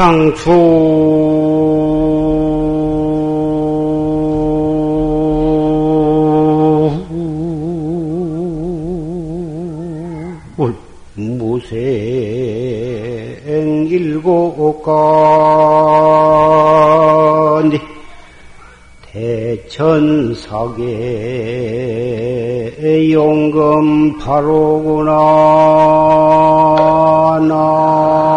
상추. 무생 일곱 간디 대천사계 용금 바로구나. 나. 오.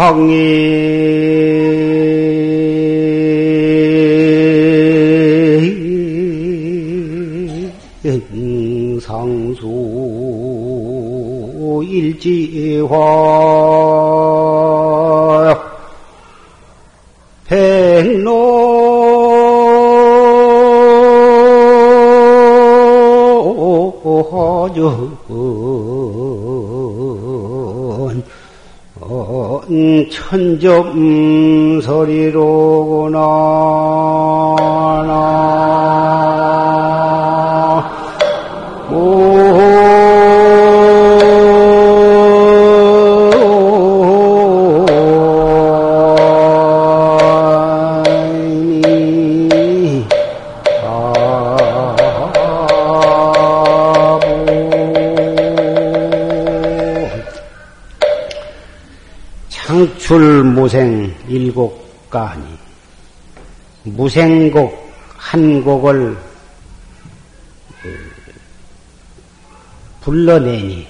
황이 지화. 백로하전. 천점 소리로구나 나 가니 무생곡 한 곡을 그, 불러내니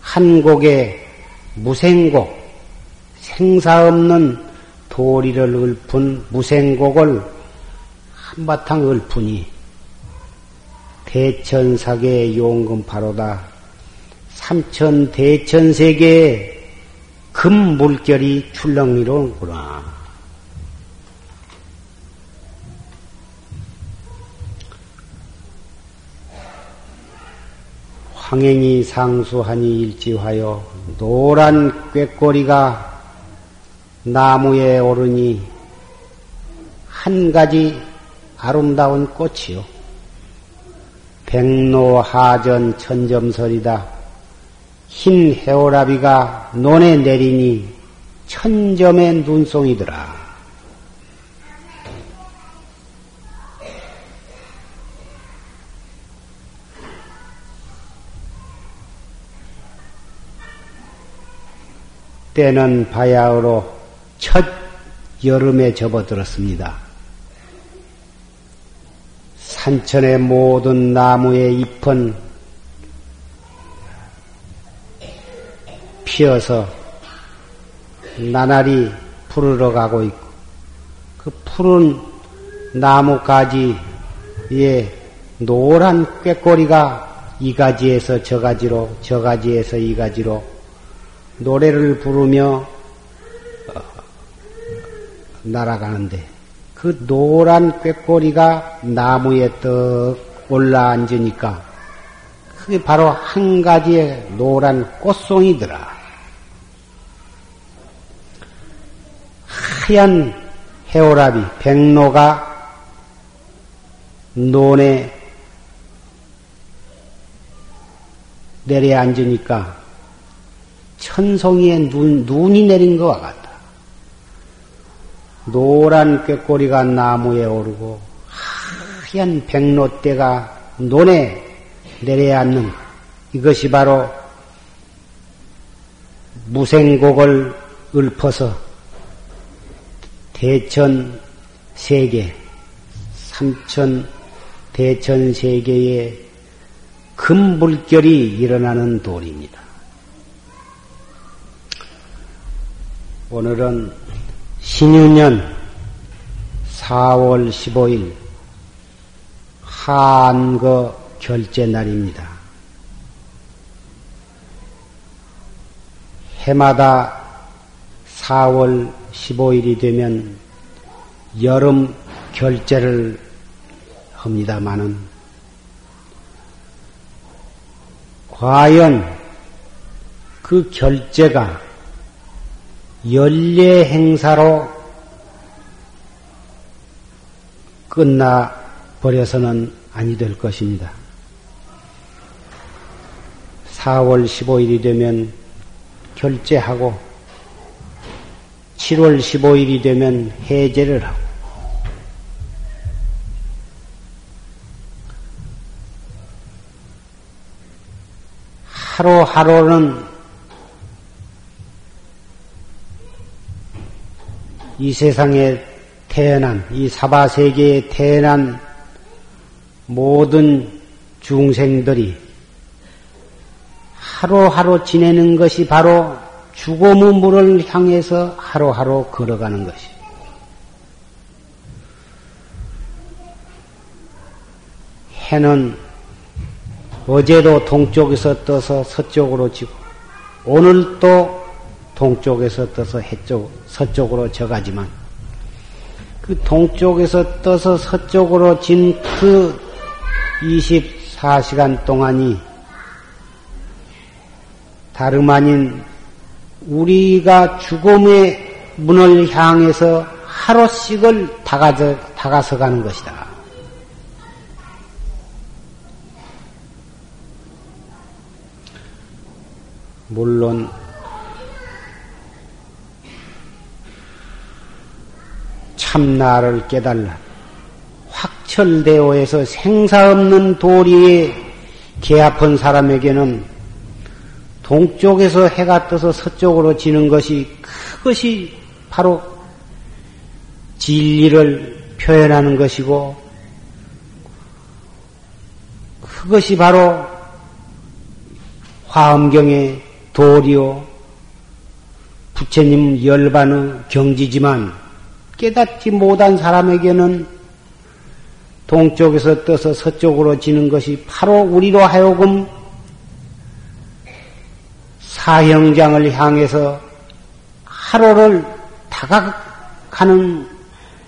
한 곡의 무생곡 생사 없는 도리를 읊은 무생곡을 한바탕 읊으니 대천사계 용금 바로다. 삼천 대천세계의 금 물결이 출렁이로구나. 황행이 상수하니 일지하여 노란 꾀꼬리가 나무에 오르니 한 가지 아름다운 꽃이요. 백로하전 천점설이다. 흰 해오라비가 논에 내리니 천점의 눈송이더라. 때는 바야흐로 첫 여름에 접어들었습니다. 산천의 모든 나무의 잎은 피어서 나날이 푸르러 가고 있고 그 푸른 나무가지에 노란 꾀꼬리가 이 가지에서 저 가지로 저 가지에서 이 가지로 노래를 부르며 어, 날아가는데 그 노란 꾀꼬리가 나무에 떡 올라 앉으니까 그게 바로 한 가지의 노란 꽃송이더라. 하얀 해오라비, 백로가 논에 내려 앉으니까 천송이에 눈, 눈이 내린 것과 같다. 노란 꾀꼬리가 나무에 오르고 하얀 백로대가 논에 내려야 앉는 이것이 바로 무생곡을 읊어서 대천 세계, 삼천 대천 세계에 금불결이 일어나는 돌입니다. 오늘은 신유년 4월 15일 한거 결제 날입니다. 해마다 4월 15일이 되면 여름 결제를 합니다마는 과연 그 결제가 연례 행사로 끝나 버려서는 아니 될 것입니다. 4월 15일이 되면 결제하고 7월 15일이 되면 해제를 하고. 하루하루는 이 세상에 태어난, 이 사바세계에 태어난 모든 중생들이 하루하루 지내는 것이 바로 죽음의 물을 향해서 하루하루 걸어가는 것이. 해는 어제도 동쪽에서 떠서 서쪽으로 지고 오늘 또 동쪽에서 떠서 해쪽 서쪽으로 져가지만 그 동쪽에서 떠서 서쪽으로 진 그 24시간 동안이 다름 아닌 우리가 죽음의 문을 향해서 하루씩을 다가서, 다가서 가는 것이다. 물론 참나를 깨달라. 확철대오에서 생사 없는 도리에 개 아픈 사람에게는 동쪽에서 해가 떠서 서쪽으로 지는 것이 그것이 바로 진리를 표현하는 것이고 그것이 바로 화엄경의 도리요 부처님 열반의 경지지만 깨닫지 못한 사람에게는 동쪽에서 떠서 서쪽으로 지는 것이 바로 우리로 하여금 사형장을 향해서 하루를 다가가는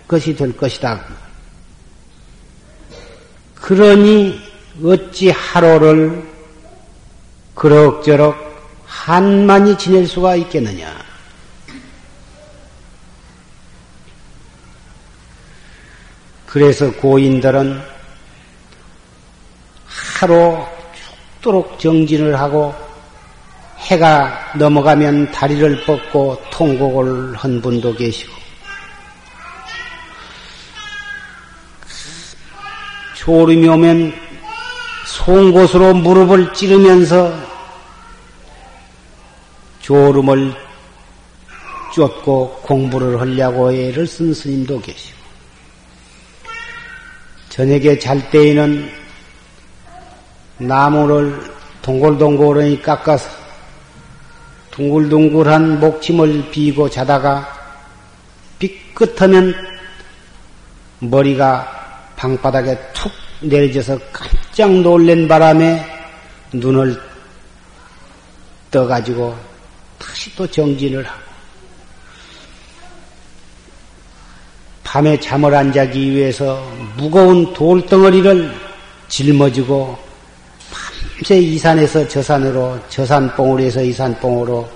것이 될 것이다. 그러니 어찌 하루를 그럭저럭 한만히 지낼 수가 있겠느냐. 그래서 고인들은 하루 죽도록 정진을 하고 해가 넘어가면 다리를 뻗고 통곡을 한 분도 계시고. 졸음이 오면 송곳으로 무릎을 찌르면서 졸음을 쫓고 공부를 하려고 애를 쓴 스님도 계시고. 저녁에 잘 때에는 나무를 동글동글하니 깎아서 둥글둥글한 목침을 비고 자다가 삐끗하면 머리가 방바닥에 툭 내려져서 깜짝 놀란 바람에 눈을 떠가지고 다시 또 정진을 하고 밤에 잠을 안 자기 위해서 무거운 돌덩어리를 짊어지고 밤새 이 산에서 저 산으로, 저 산 봉우리에서 이 산봉으로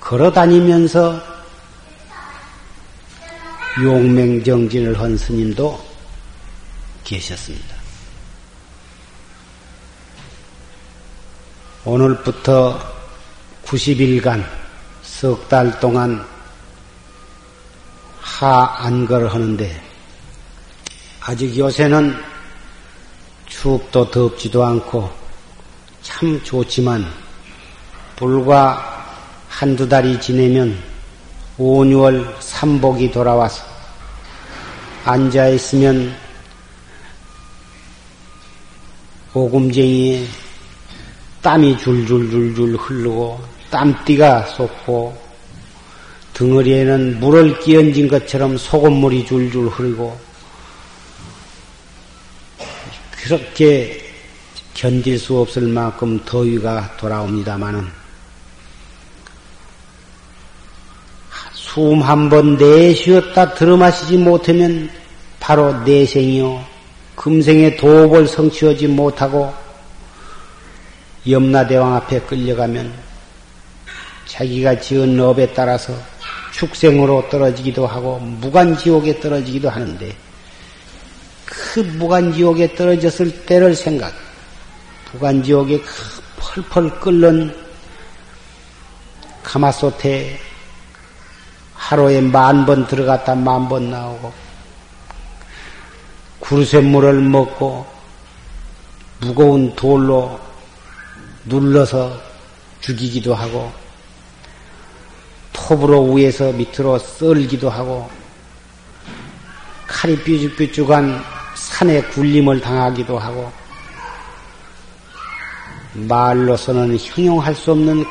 걸어 다니면서 용맹정진을 한 스님도 계셨습니다. 오늘부터 90일간 석 달 동안 하안거를 하는데 아직 요새는 춥도 덥지도 않고 참 좋지만 불과 한두 달이 지내면 5, 6월 삼복이 돌아와서 앉아 있으면 오금쟁이에 땀이 줄줄줄줄 흐르고 땀띠가 쏟고 덩어리에는 물을 끼얹은 것처럼 소금물이 줄줄 흐르고 그렇게 견딜 수 없을 만큼 더위가 돌아옵니다마는 숨 한 번 내쉬었다 들어마시지 못하면 바로 내생이요. 금생의 도업을 성취하지 못하고 염라대왕 앞에 끌려가면 자기가 지은 업에 따라서 축생으로 떨어지기도 하고 무간지옥에 떨어지기도 하는데 그 무간지옥에 떨어졌을 때를 생각, 무간지옥에 그 펄펄 끓는 가마솥에 하루에 만 번 들어갔다 만 번 나오고 구르쇠 물을 먹고 무거운 돌로 눌러서 죽이기도 하고 톱으로 위에서 밑으로 썰기도 하고 칼이 삐죽삐죽한 산에 굴림을 당하기도 하고 말로서는 형용할 수 없는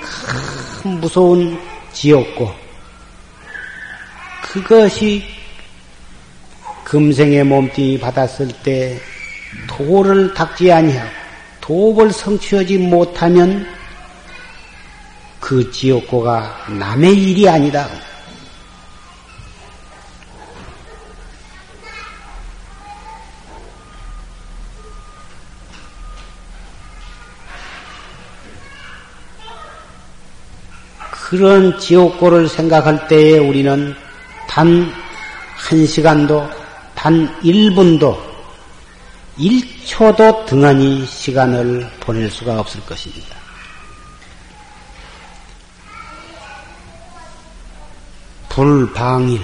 큰 무서운 지옥고 그것이 금생의 몸뚱이 받았을 때 도를 닦지 아니하고 도를 성취하지 못하면 그 지옥고가 남의 일이 아니다. 그런 지옥고를 생각할 때에 우리는 단 한 시간도, 단 1분도, 1초도 등한히 시간을 보낼 수가 없을 것입니다. 불방일,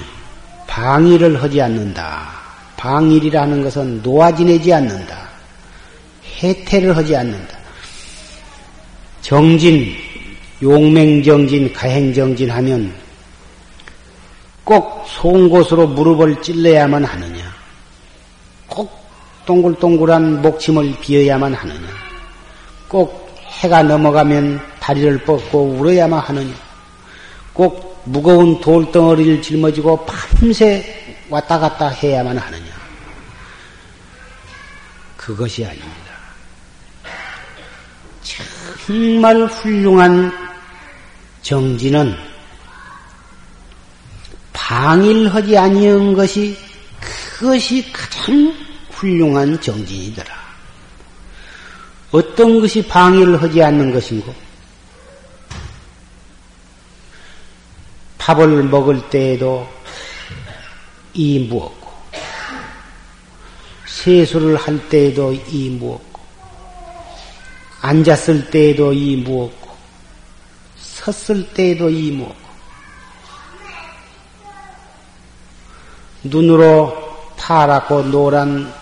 방일을 하지 않는다. 방일이라는 것은 놓아지내지 않는다. 해태를 하지 않는다. 정진, 용맹정진, 가행정진 하면 꼭 송곳으로 무릎을 찔러야만 하느냐. 꼭 동글동글한 목침을 비어야만 하느냐. 꼭 해가 넘어가면 다리를 뻗고 울어야만 하느냐. 꼭 무거운 돌덩어리를 짊어지고 밤새 왔다 갔다 해야만 하느냐? 그것이 아닙니다. 정말 훌륭한 정진은 방일하지 아니한 것이 그것이 가장 훌륭한 정진이더라. 어떤 것이 방일을 하지 않는 것인고? 밥을 먹을 때에도 이 무었고, 세수를 할 때에도 이 무었고, 앉았을 때에도 이 무었고, 섰을 때에도 이 무었고, 눈으로 파랗고 노란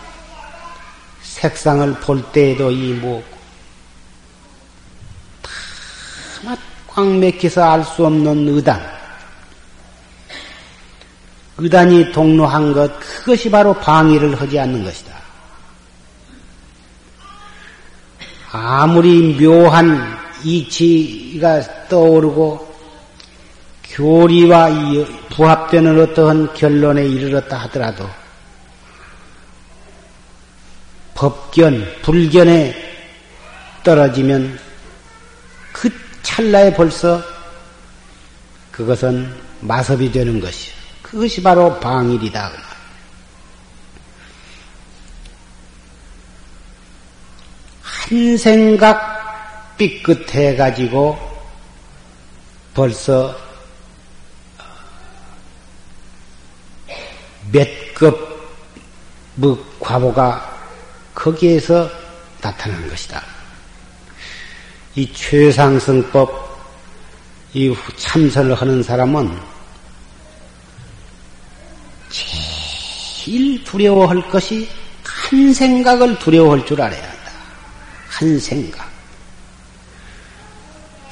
색상을 볼 때에도 이 무었고, 다꽉 맥혀서 알 수 없는 의단, 의단이 동로한 것, 그것이 바로 방위를 하지 않는 것이다. 아무리 묘한 이치가 떠오르고 교리와 부합되는 어떠한 결론에 이르렀다 하더라도 법견, 불견에 떨어지면 그 찰나에 벌써 그것은 마섭이 되는 것이요. 그것이 바로 방일이다. 한 생각 삐끗해 가지고 벌써 몇급 뭐 과보가 거기에서 나타난 것이다. 이 최상승법, 이 참선을 하는 사람은 제일 두려워할 것이 한 생각을 두려워할 줄 알아야 한다. 한 생각.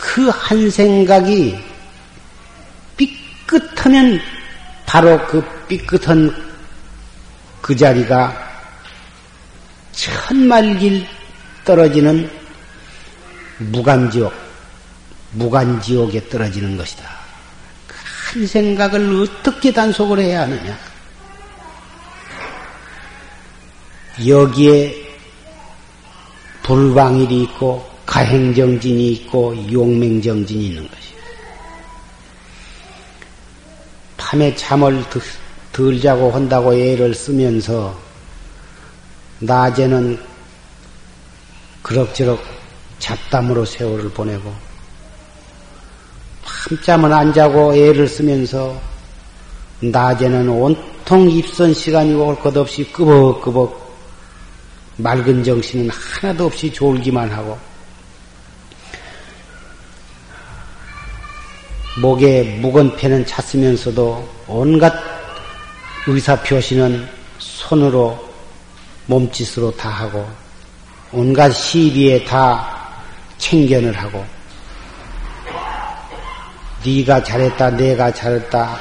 그 한 생각이 삐끗하면 바로 그 삐끗한 그 자리가 천말길 떨어지는 무간지옥, 무간지옥에 떨어지는 것이다. 그한 생각을 어떻게 단속을 해야 하느냐? 여기에 불방일이 있고 가행정진이 있고 용맹정진이 있는 것이에요. 밤에 잠을 덜 자고 한다고 애를 쓰면서 낮에는 그럭저럭 잡담으로 세월을 보내고 밤잠은 안 자고 애를 쓰면서 낮에는 온통 입선 시간이고 올것 없이 끄벅끄벅 맑은 정신은 하나도 없이 졸기만 하고 목에 묵은 패는 찼으면서도 온갖 의사 표시는 손으로 몸짓으로 다 하고 온갖 시비에 다 챙견을 하고 네가 잘했다 내가 잘했다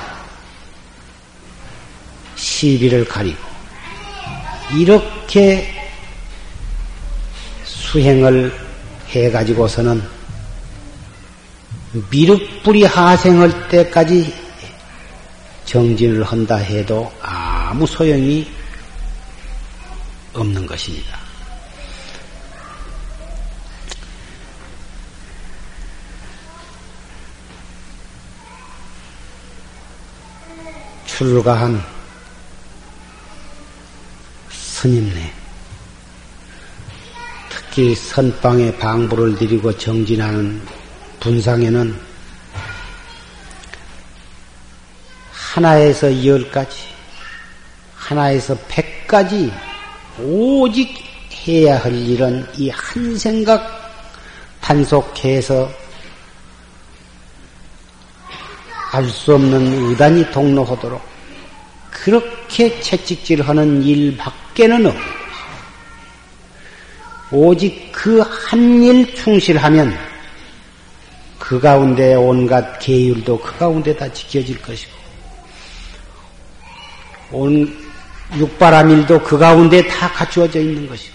시비를 가리고 이렇게 수행을 해가지고서는 미륵불이 하생할 때까지 정진을 한다 해도 아무 소용이 없는 것입니다. 출가한 스님네 특히 선방에 방부를 드리고 정진하는 분상에는 하나에서 열까지, 하나에서 백까지 오직 해야 할 일은 이 한 생각 단속해서 알 수 없는 의단이 동로하도록 그렇게 채찍질하는 일밖에는 없는 오직 그 한 일 충실하면 그 가운데 온갖 계율도 그 가운데 다 지켜질 것이고 온 육바라밀도 그 가운데 다 갖추어져 있는 것이고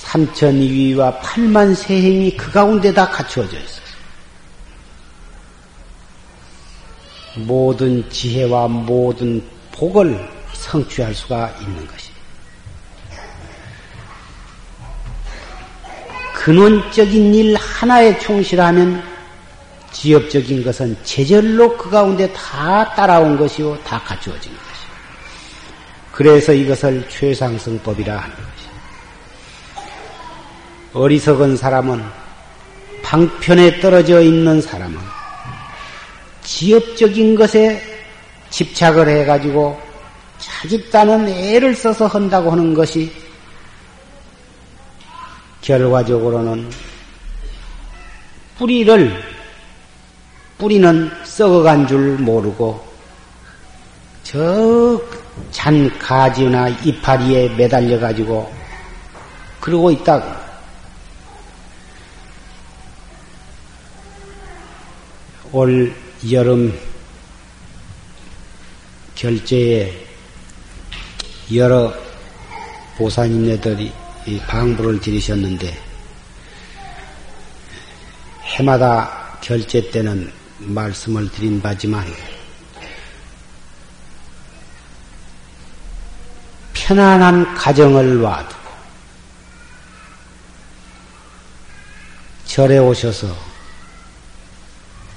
삼천위와 팔만 세행이 그 가운데 다 갖추어져 있어요. 모든 지혜와 모든 복을 성취할 수가 있는 것입니다. 근원적인 일 하나에 충실하면 지엽적인 것은 제절로 그 가운데 다 따라온 것이요, 다 갖추어진 것이요. 그래서 이것을 최상승법이라 하는 것이요. 어리석은 사람은 방편에 떨어져 있는 사람은 지엽적인 것에 집착을 해가지고 자기 딴은 애를 써서 한다고 하는 것이 결과적으로는 뿌리를 뿌리는 썩어간 줄 모르고 저 잔 가지나 이파리에 매달려 가지고 그러고 있다고. 올 여름 결제에 여러 보사님네들이 방부를 들이셨는데 해마다 결제 때는 말씀을 드린 바지만 편안한 가정을 놔두고 절에 오셔서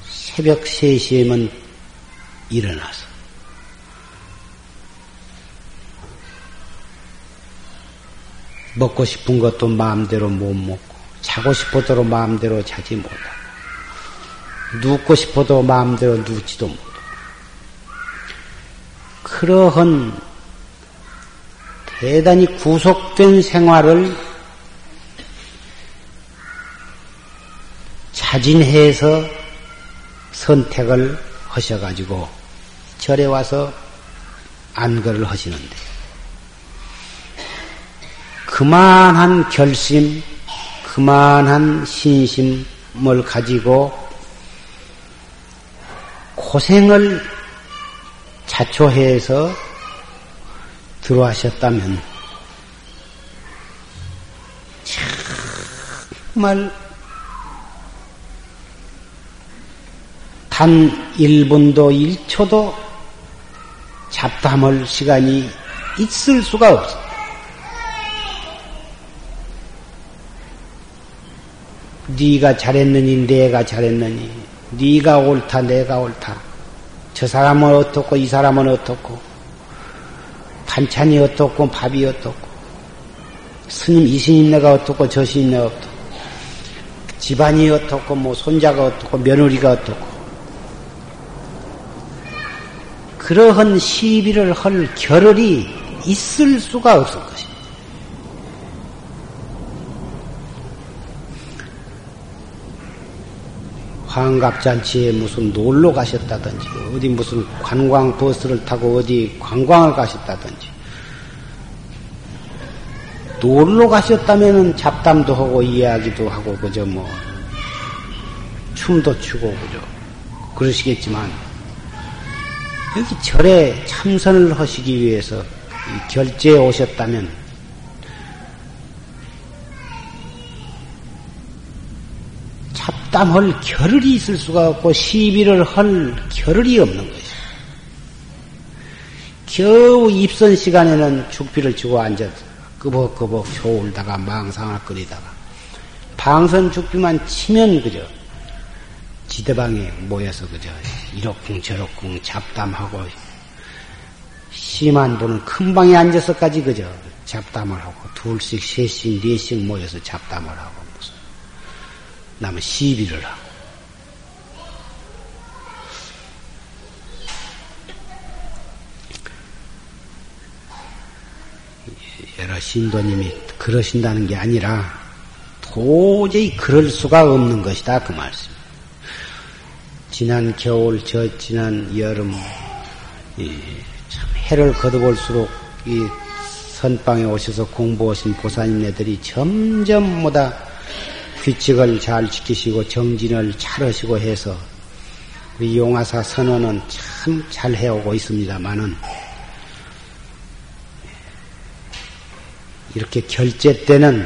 새벽 3시에만 일어나서 먹고 싶은 것도 마음대로 못 먹고, 자고 싶어도 마음대로 자지 못하고, 눕고 싶어도 마음대로 눕지도 못하고, 그러한 대단히 구속된 생활을 자진해서 선택을 하셔가지고 절에 와서 안거를 하시는데, 그만한 결심, 그만한 신심을 가지고 고생을 자초해서 들어하셨다면 정말 단 1분도 1초도 잡담할 시간이 있을 수가 없어. 네가 잘했느니 내가 잘했느니 네가 옳다 내가 옳다. 저 사람은 어떻고 이 사람은 어떻고. 반찬이 어떻고 밥이 어떻고. 스님, 이 스님네가 어떻고 저 스님네가 어떻고. 집안이 어떻고 뭐 손자가 어떻고 며느리가 어떻고. 그러한 시비를 할 겨를이 있을 수가 없을 것입니다. 환갑잔치에 무슨 놀러 가셨다든지, 어디 무슨 관광 버스를 타고 어디 관광을 가셨다든지, 놀러 가셨다면은 잡담도 하고 이야기도 하고, 그저 뭐, 춤도 추고, 그죠. 그러시겠지만, 여기 절에 참선을 하시기 위해서 결제에 오셨다면, 잡담할 겨를이 있을 수가 없고 시비를 할 겨를이 없는 것이죠. 겨우 입선 시간에는 죽비를 치고 앉아 끄벅끄벅 조울다가 망상을 끓이다가 방선 죽비만 치면 그저 지대방에 모여서 그저 이렇쿵 저렇쿵 잡담하고 심한 분은 큰 방에 앉아서까지 그저 잡담을 하고 둘씩 셋씩 넷씩 모여서 잡담을 하고 남은 시비를 하고. 여러 신도님이 그러신다는 게 아니라 도저히 그럴 수가 없는 것이다 그 말씀. 지난 겨울 저 지난 여름 참 해를 거둬볼수록 이 선방에 오셔서 공부하신 보사님네들이 점점 보다 규칙을 잘 지키시고 정진을 차르시고 해서 우리 용화사 선언은 참 잘 해오고 있습니다만은 이렇게 결제 때는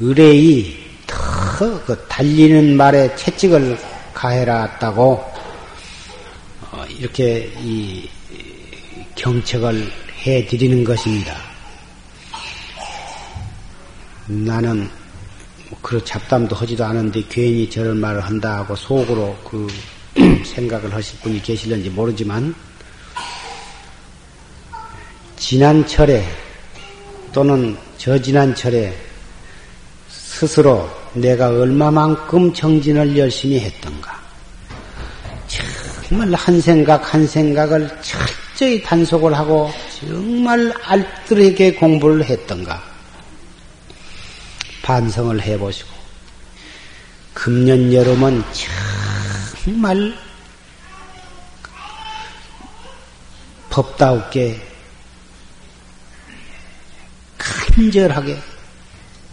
의뢰이 더그 달리는 말에 채찍을 가해라았다고 어, 이렇게 이 경책을 해 드리는 것입니다. 나는 그런 잡담도 하지도 않은데 괜히 저런 말을 한다 하고 속으로 그 생각을 하실 분이 계실는지 모르지만 지난 철에 또는 저지난 철에 스스로 내가 얼마만큼 정진을 열심히 했던가. 정말 한 생각 한 생각을 철저히 단속을 하고 정말 알뜰하게 공부를 했던가. 반성을 해보시고 금년 여름은 정말 법다우게 간절하게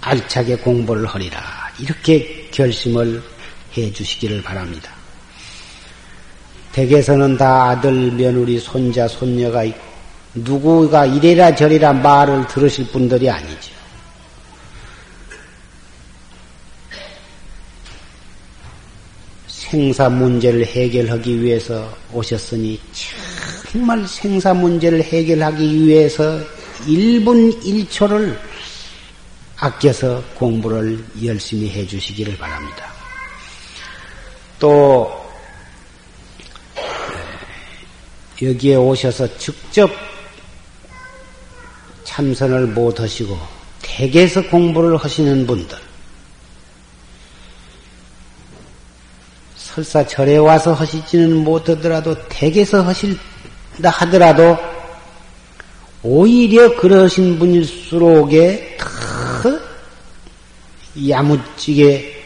알차게 공부를 하리라 이렇게 결심을 해 주시기를 바랍니다. 댁에서는 다 아들, 며느리, 손자, 손녀가 있고 누구가 이래라 저래라 말을 들으실 분들이 아니죠. 생사 문제를 해결하기 위해서 오셨으니 정말 생사 문제를 해결하기 위해서 1분 1초를 아껴서 공부를 열심히 해 주시기를 바랍니다. 또 여기에 오셔서 직접 참선을 못 하시고 댁에서 공부를 하시는 분들 설사 절에 와서 하시지는 못하더라도 댁에서 하실다 하더라도 오히려 그러신 분일수록에 더 야무지게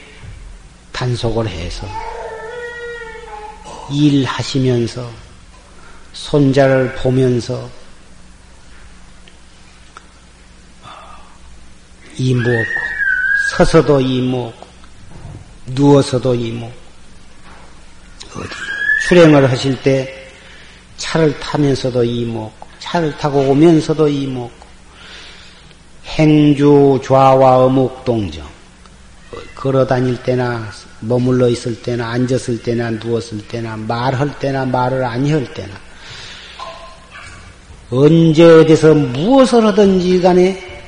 단속을 해서 일하시면서 손자를 보면서 이무었고 서서도 이무었고 누워서도 이무었고 어디 출행을 하실 때 차를 타면서도 이 먹고 차를 타고 오면서도 이 먹고 행주 좌와 어묵 동정. 걸어 다닐 때나 머물러 있을 때나 앉았을 때나 누웠을 때나 말할 때나 말을 아니 할 때나 언제 어디서 무엇을 하든지 간에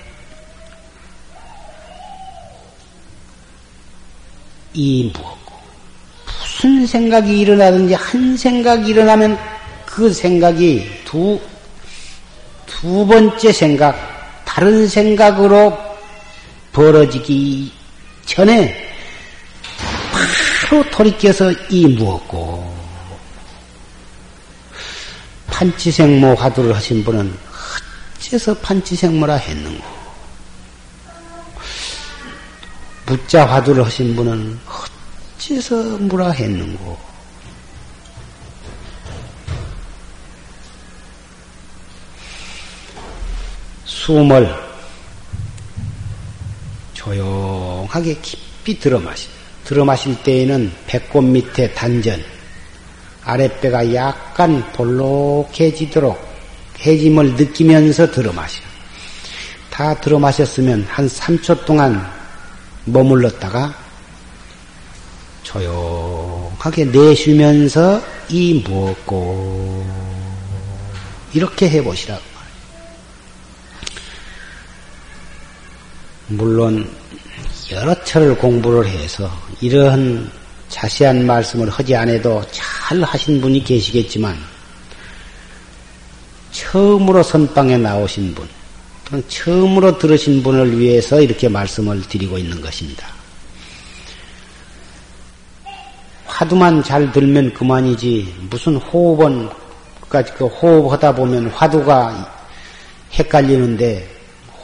이 무엇 무슨 생각이 일어나든지 한 생각이 일어나면 그 생각이 두, 두 번째 생각, 다른 생각으로 벌어지기 전에 바로 돌이켜서 이 무었고. 판치생모 화두를 하신 분은 어째서 판치생모라 했는고. 무자 화두를 하신 분은 어째서 무라 했는고 숨을 조용하게 깊이 들어 마시. 들어 마실 때에는 배꼽 밑에 단전, 아랫배가 약간 볼록해지도록 해짐을 느끼면서 들어 마시다 들어 마셨으면 한 3초 동안 머물렀다가 조용하게 내쉬면서 이 무엇고? 이렇게 해보시라고 물론 여러 차를 공부를 해서 이러한 자세한 말씀을 하지 않아도 잘 하신 분이 계시겠지만 처음으로 선방에 나오신 분 또는 처음으로 들으신 분을 위해서 이렇게 말씀을 드리고 있는 것입니다. 화두만 잘 들면 그만이지 무슨 호흡은 그 호흡하다 보면 화두가 헷갈리는데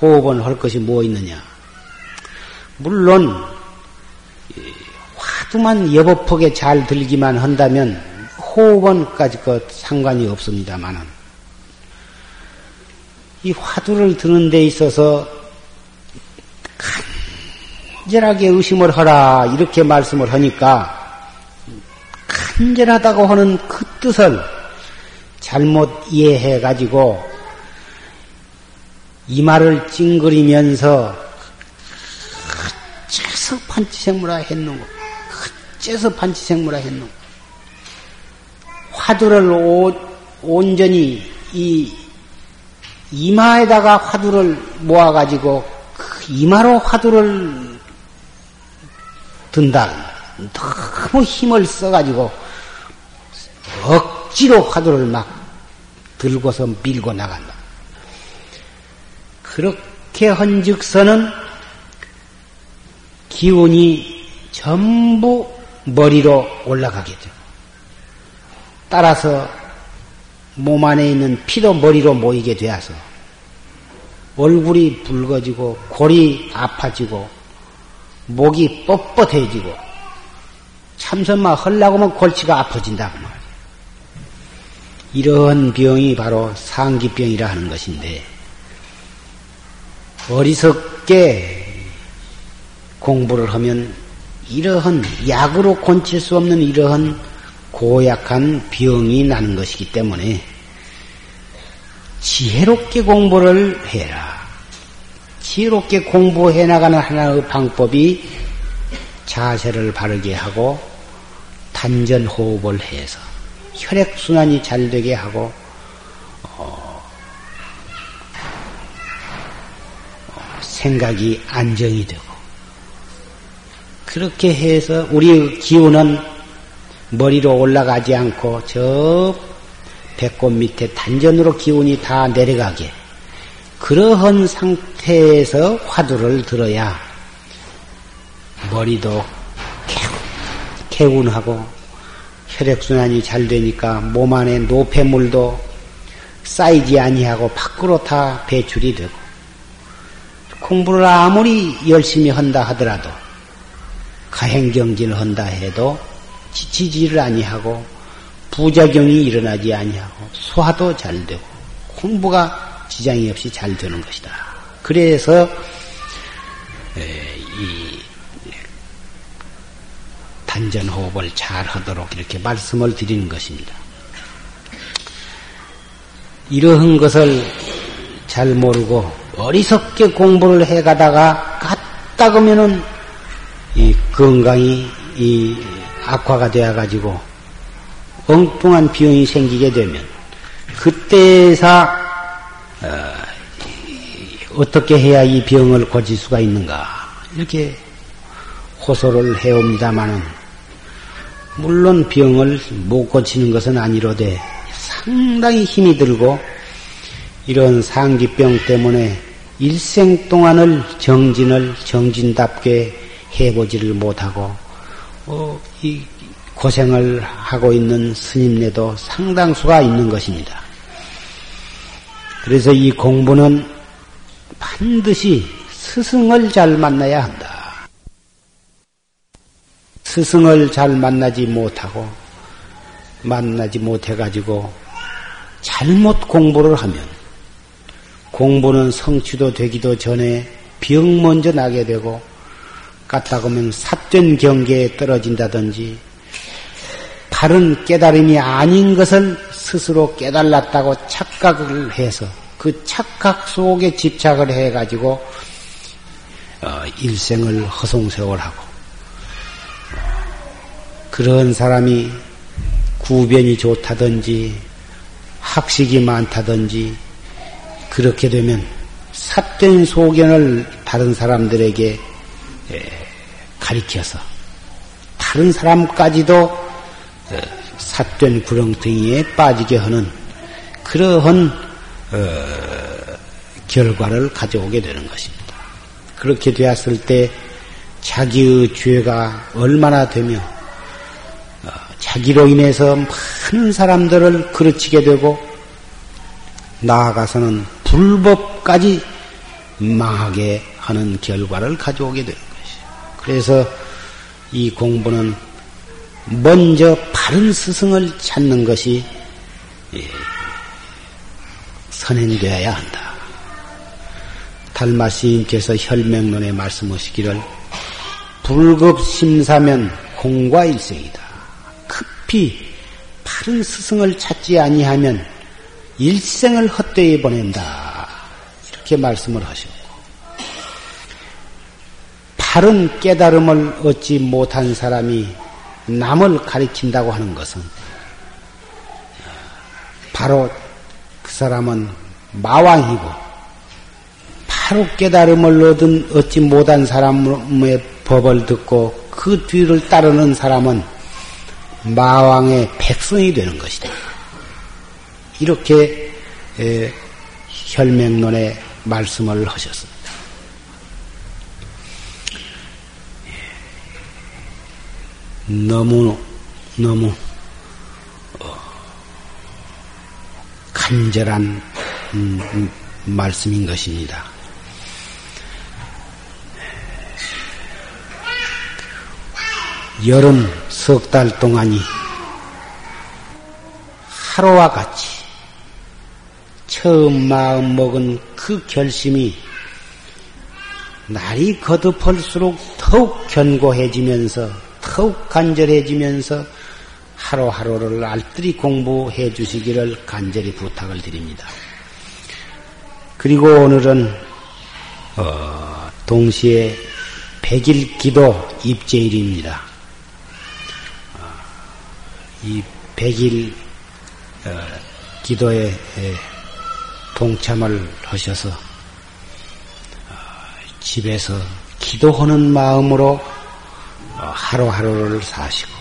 호흡은 할 것이 뭐 있느냐? 물론 화두만 여법하게 잘 들기만 한다면 호흡원까지 그 상관이 없습니다만은 이 화두를 드는 데 있어서 간절하게 의심을 하라 이렇게 말씀을 하니까 간절하다고 하는 그 뜻을 잘못 이해해 가지고 이 말을 찡그리면서 어째서 판치생물화 했는고? 어째서 판치생물화 했는고? 화두를 오, 온전히 이 이마에다가 화두를 모아가지고 그 이마로 화두를 든다. 너무 힘을 써가지고 억지로 화두를 막 들고서 밀고 나간다. 그렇게 헌즉서는 기운이 전부 머리로 올라가게 돼. 따라서 몸 안에 있는 피도 머리로 모이게 되어서 얼굴이 붉어지고 골이 아파지고 목이 뻣뻣해지고 참선만 하려고 하면 골치가 아파진다고 말 이런 병이 바로 상기병이라 하는 것인데 어리석게 공부를 하면 이러한 약으로 고칠 수 없는 이러한 고약한 병이 나는 것이기 때문에 지혜롭게 공부를 해라. 지혜롭게 공부해 나가는 하나의 방법이 자세를 바르게 하고 단전 호흡을 해서 혈액 순환이 잘 되게 하고 어, 어, 생각이 안정이 되고. 그렇게 해서 우리의 기운은 머리로 올라가지 않고 저 배꼽 밑에 단전으로 기운이 다 내려가게 그러한 상태에서 화두를 들어야 머리도 개운하고 혈액순환이 잘 되니까 몸 안에 노폐물도 쌓이지 아니하고 밖으로 다 배출이 되고 공부를 아무리 열심히 한다 하더라도 가행경진을 한다 해도 지치지를 아니하고 부작용이 일어나지 아니하고 소화도 잘 되고 공부가 지장이 없이 잘 되는 것이다. 그래서 이 단전호흡을 잘 하도록 이렇게 말씀을 드리는 것입니다. 이러한 것을 잘 모르고 어리석게 공부를 해 가다가 갔다 그러면은 이 건강이 이 악화가 되어 가지고 엉뚱한 비용이 생기게 되면 그때서 어, 떻게 해야 이 병을 고칠 수가 있는가 이렇게 호소를 해옵니다마는 물론 병을 못 고치는 것은 아니로되 상당히 힘이 들고 이런 상기병 때문에 일생 동안을 정진을 정진답게 해보지를 못하고 어, 이 고생을 하고 있는 스님네도 상당수가 있는 것입니다. 그래서 이 공부는 반드시 스승을 잘 만나야 한다. 스승을 잘 만나지 못하고 만나지 못해가지고 잘못 공부를 하면 공부는 성취도 되기도 전에 병 먼저 나게 되고 까딱하면 삿된 경계에 떨어진다든지 바른 깨달음이 아닌 것을 스스로 깨달았다고 착각을 해서 그 착각 속에 집착을 해가지고 어, 일생을 허송세월하고 그런 사람이 구변이 좋다든지 학식이 많다든지 그렇게 되면 삿된 소견을 다른 사람들에게 가리켜서 다른 사람까지도 삿된 구렁텅이에 빠지게 하는 그러한 어, 결과를 가져오게 되는 것입니다. 그렇게 되었을 때 자기의 죄가 얼마나 되며 어, 자기로 인해서 많은 사람들을 그르치게 되고 나아가서는 불법까지 망하게 하는 결과를 가져오게 되는 것이죠. 그래서 이 공부는 먼저 바른 스승을 찾는 것이 예, 선행되어야 한다. 달마 시인께서 혈맹론에 말씀하시기를 불급 심사면 공과 일생이다. 급히 바른 스승을 찾지 아니하면 일생을 헛되이 보낸다. 이렇게 말씀을 하셨고 바른 깨달음을 얻지 못한 사람이 남을 가리킨다고 하는 것은 바로 그 사람은 마왕이고 바로 깨달음을 얻은 얻지 못한 사람의 법을 듣고 그 뒤를 따르는 사람은 마왕의 백성이 되는 것이다. 이렇게 혈맹론에 말씀을 하셨습니다. 너무 너무 어, 간절한 음, 음, 말씀인 것입니다. 여름 석 달 동안이 하루와 같이 처음 마음 먹은 그 결심이 날이 거듭할수록 더욱 견고해지면서 더욱 간절해지면서 하루하루를 알뜰히 공부해 주시기를 간절히 부탁을 드립니다. 그리고 오늘은 어, 동시에 백일 기도 입제일입니다. 어, 이 백일 어, 기도에 동참을 하셔서 어, 집에서 기도하는 마음으로 어, 하루하루를 사시고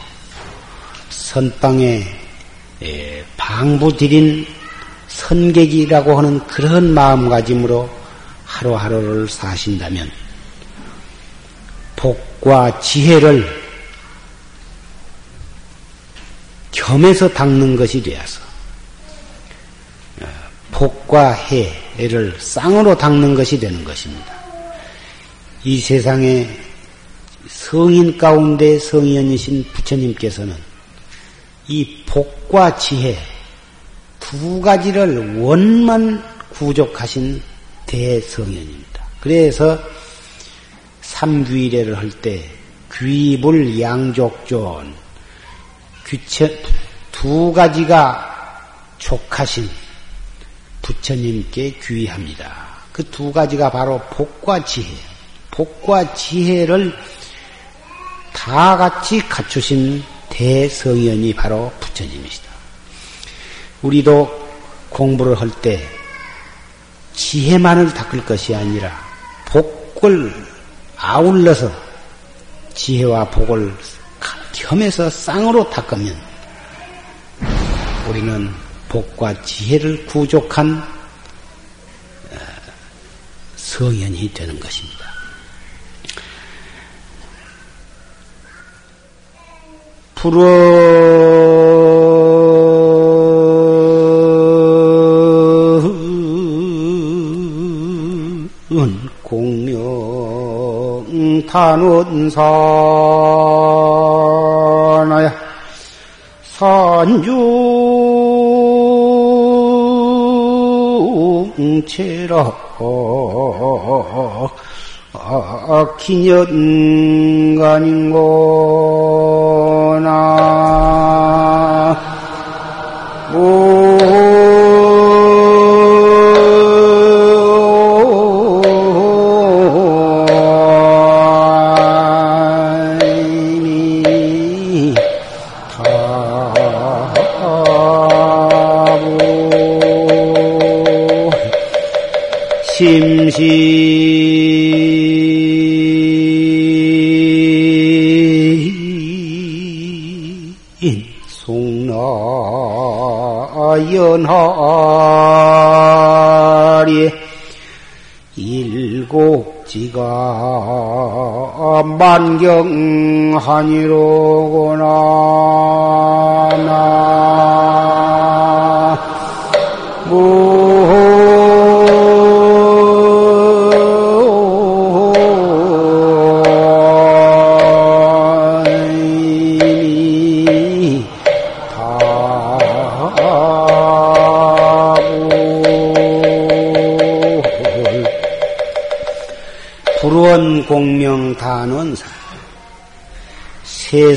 선방에 예, 방부 드린 선객이라고 하는 그런 마음가짐으로 하루하루를 사신다면 복과 지혜를 겸해서 닦는 것이 되어서 어, 복과 해를 쌍으로 닦는 것이 되는 것입니다. 이 세상에 성인 가운데 성인이신 부처님께서는 이 복과 지혜 두 가지를 원만 구족하신 대성현입니다. 그래서 삼귀례를 할 때 귀불 양족존 귀천 두 가지가 족하신 부처님께 귀합니다. 그 두 가지가 바로 복과 지혜. 복과 지혜를 다 같이 갖추신 대성현이 바로 부처님이시다. 우리도 공부를 할 때 지혜만을 닦을 것이 아니라 복을 아울러서 지혜와 복을 겸해서 쌍으로 닦으면 우리는 복과 지혜를 구족한 성현이 되는 것입니다. 불은 공명 탄원사 산중체라. 기년간인거 만경하니로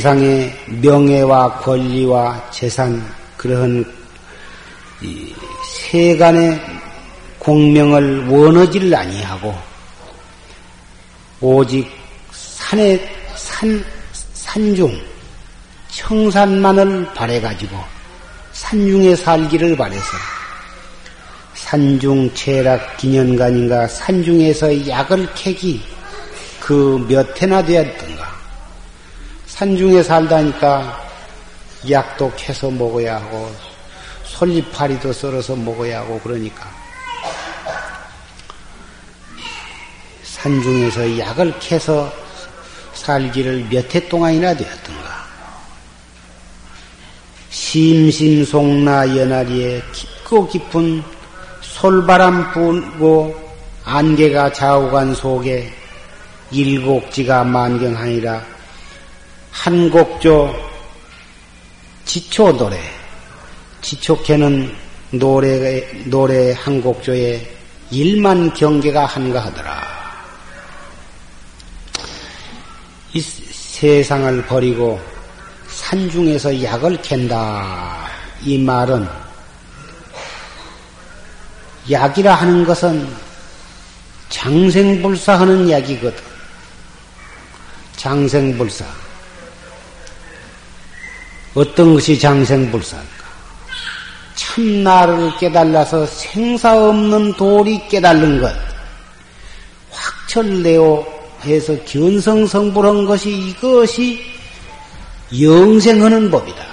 세상의 명예와 권리와 재산 그러한 이 세간의 공명을 원하지를 아니하고 오직 산의 산 산중 청산만을 바래 가지고 산중에 살기를 바래서 산중 체락 기년간인가 산중에서 약을 캐기 그 몇 해나 되었던가 산중에 살다니까 약도 캐서 먹어야 하고 솔잎파리도 썰어서 먹어야 하고 그러니까 산중에서 약을 캐서 살기를 몇 해 동안이나 되었던가. 심심송나 연하리에 깊고 깊은 솔바람 불고 안개가 좌우간 속에 일곡지가 만경하니라 한곡조 지초 노래 지촉해는 노래 노래 한곡조에 일만 경계가 한가하더라. 이 세상을 버리고 산중에서 약을 캔다. 이 말은 약이라 하는 것은 장생불사하는 약이거든. 장생불사. 어떤 것이 장생불사일까? 참나를 깨달아서 생사 없는 도리 깨달는 것. 확철내어 해서 견성성불한 것이 이것이 영생하는 법이다.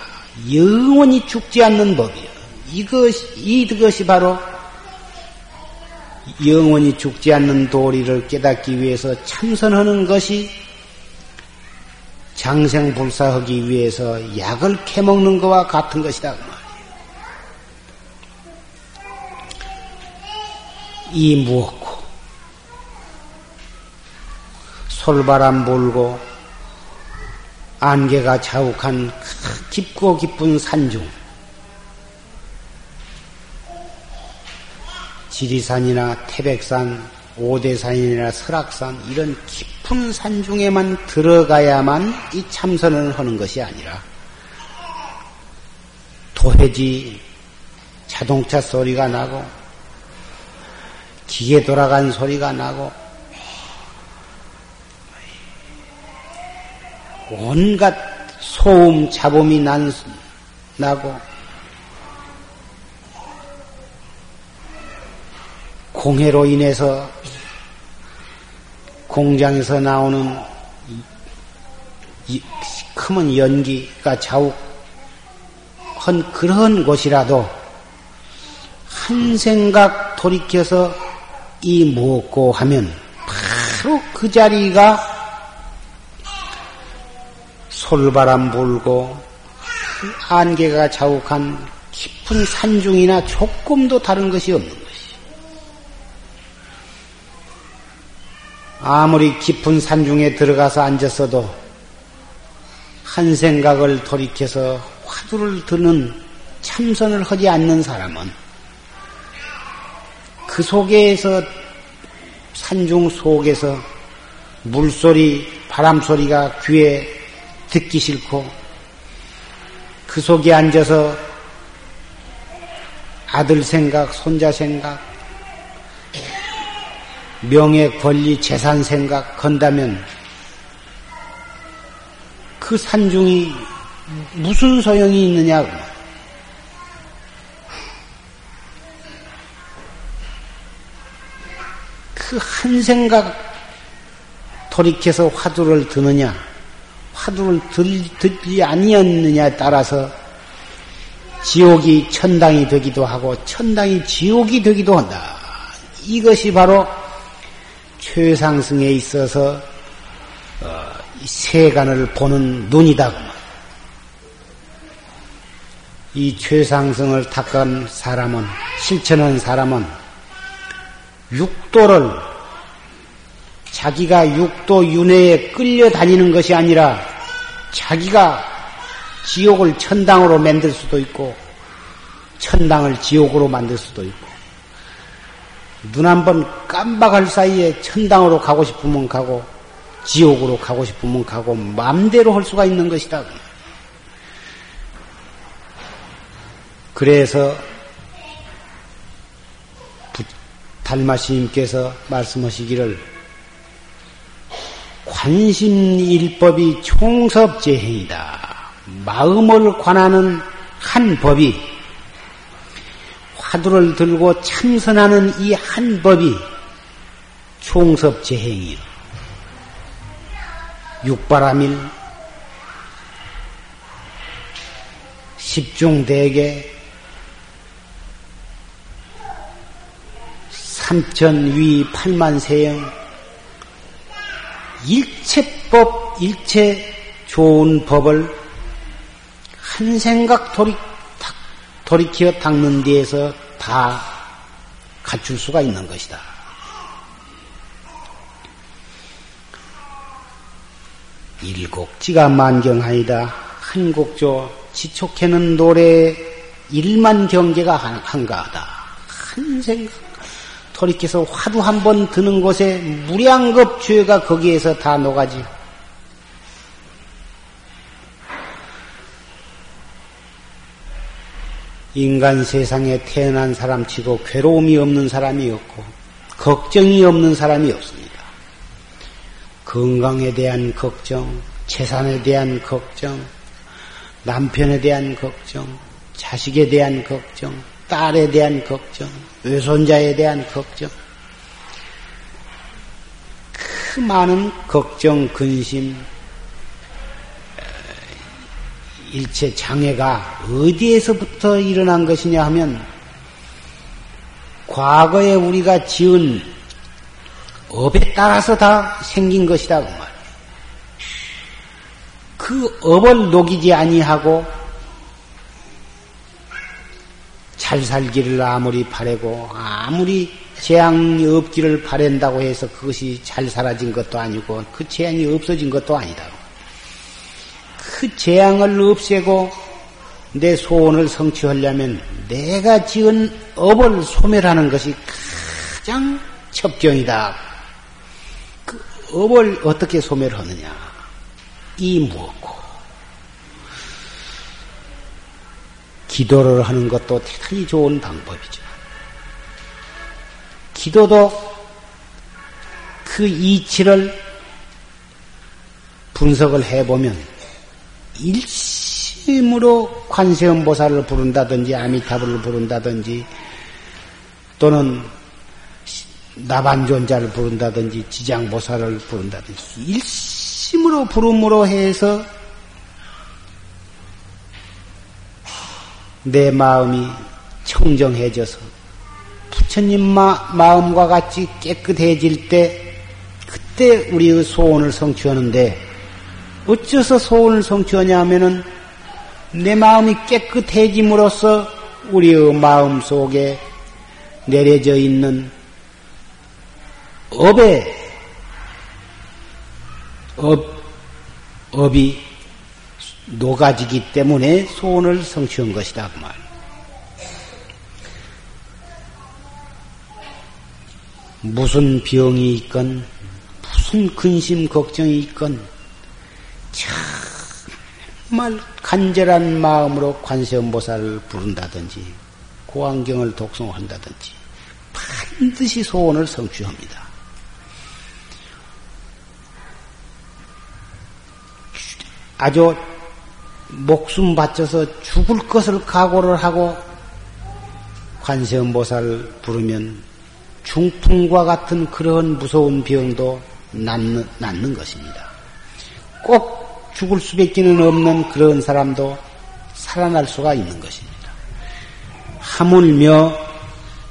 영원히 죽지 않는 법이야. 이것이, 이것이 바로 영원히 죽지 않는 도리를 깨닫기 위해서 참선하는 것이 장생불사하기 위해서 약을 캐먹는 것과 같은 것이다. 그이 무엇고 솔바람 불고 안개가 자욱한 깊고 깊은 산중 지리산이나 태백산, 오대산이나 설악산 이런 깊은 산 중에만 들어가야만 이 참선을 하는 것이 아니라 도해지 자동차 소리가 나고 기계 돌아간 소리가 나고 온갖 소음 잡음이 난, 나고 공해로 인해서 공장에서 나오는 시커먼 연기가 자욱한 그런 곳이라도 한 생각 돌이켜서 이 무엇고 하면 바로 그 자리가 솔바람 불고 안개가 자욱한 깊은 산중이나 조금도 다른 것이 없는 것이. 아무리 깊은 산중에 들어가서 앉았어도 한 생각을 돌이켜서 화두를 드는 참선을 하지 않는 사람은 그 속에서 산중 속에서 물소리, 바람소리가 귀에 듣기 싫고 그 속에 앉아서 아들 생각, 손자 생각, 명예, 권리, 재산 생각 건다면 그 산중이 무슨 소용이 있느냐고. 그 한 생각 돌이켜서 화두를 드느냐, 화두를 들, 듣지 아니었느냐에 따라서 지옥이 천당이 되기도 하고 천당이 지옥이 되기도 한다. 이것이 바로 최상승에 있어서 어, 세간을 보는 눈이다. 이 최상승을 닦은 사람은 실천한 사람은 육도를 자기가 육도 윤회에 끌려다니는 것이 아니라 자기가 지옥을 천당으로 만들 수도 있고 천당을 지옥으로 만들 수도 있고 눈 한 번 깜박할 사이에 천당으로 가고 싶으면 가고 지옥으로 가고 싶으면 가고 마음대로 할 수가 있는 것이다. 그래서 달마시님께서 말씀하시기를 관심일법이 총섭재행이다. 마음을 관하는 한 법이 화두를 들고 참선하는 이 한 법이 총섭재행이요. 육바라밀, 십중대계, 삼천위 팔만세영, 일체법, 일체 좋은 법을 한 생각 돌이, 돌이켜 닦는 데에서 다 갖출 수가 있는 것이다. 일곡지가 만경하이다. 한 곡조 지촉해는 노래 일만 경계가 한가하다. 한 생각 돌이켜서 화두 한 번 드는 곳에 무량급 죄가 거기에서 다 녹아지. 인간 세상에 태어난 사람 치고 괴로움이 없는 사람이 없고, 걱정이 없는 사람이 없습니다. 건강에 대한 걱정, 재산에 대한 걱정, 남편에 대한 걱정, 자식에 대한 걱정, 딸에 대한 걱정, 외손자에 대한 걱정, 그 많은 걱정, 근심, 일체 장애가 어디에서부터 일어난 것이냐 하면 과거에 우리가 지은 업에 따라서 다 생긴 것이다 그 말. 그 업을 녹이지 아니하고 잘 살기를 아무리 바래고 아무리 재앙이 없기를 바란다고 해서 그것이 잘 사라진 것도 아니고 그 재앙이 없어진 것도 아니다. 그 재앙을 없애고 내 소원을 성취하려면 내가 지은 업을 소멸하는 것이 가장 첩경이다. 그 업을 어떻게 소멸하느냐? 이 무엇고? 기도를 하는 것도 대단히 좋은 방법이죠. 기도도 그 이치를 분석을 해보면 일심으로 관세음보살을 부른다든지 아미타불을 부른다든지 또는 나반존자를 부른다든지 지장보살을 부른다든지 일심으로 부름으로 해서 내 마음이 청정해져서 부처님 마, 마음과 같이 깨끗해질 때 그때 우리의 소원을 성취하는데 어째서 소원을 성취하냐 하면은 내 마음이 깨끗해짐으로써 우리의 마음 속에 내려져 있는 업의 업, 업이 녹아지기 때문에 소원을 성취한 것이다 그 말. 무슨 병이 있건 무슨 근심 걱정이 있건 정말 간절한 마음으로 관세음보살을 부른다든지 고안경을 독송한다든지 반드시 소원을 성취합니다. 아주 목숨 바쳐서 죽을 것을 각오를 하고 관세음보살을 부르면 중풍과 같은 그런 무서운 병도 낫는, 낫는 것입니다. 꼭 죽을 수밖에는 없는 그런 사람도 살아날 수가 있는 것입니다. 하물며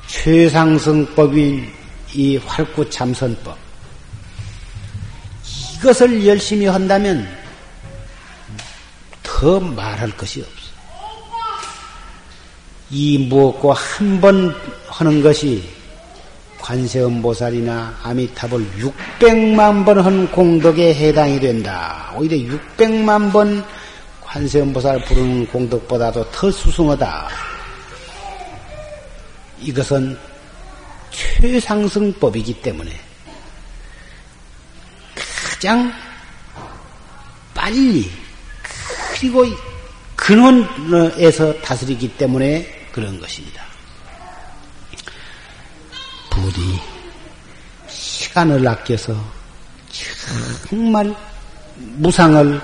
최상승법인 이 활구참선법 이것을 열심히 한다면 더 말할 것이 없어. 이 무엇고 한 번 하는 것이 관세음보살이나 아미타불 600만 번 한 공덕에 해당이 된다. 오히려 600만 번 관세음보살 부르는 공덕보다도 더 수승하다. 이것은 최상승법이기 때문에 가장 빨리 그리고 근원에서 다스리기 때문에 그런 것입니다. 부디 시간을 아껴서 정말 무상을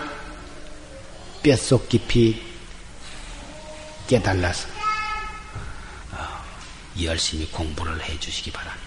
뼛속 깊이 깨달아서 어, 열심히 공부를 해 주시기 바랍니다.